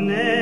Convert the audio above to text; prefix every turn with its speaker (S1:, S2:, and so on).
S1: Dom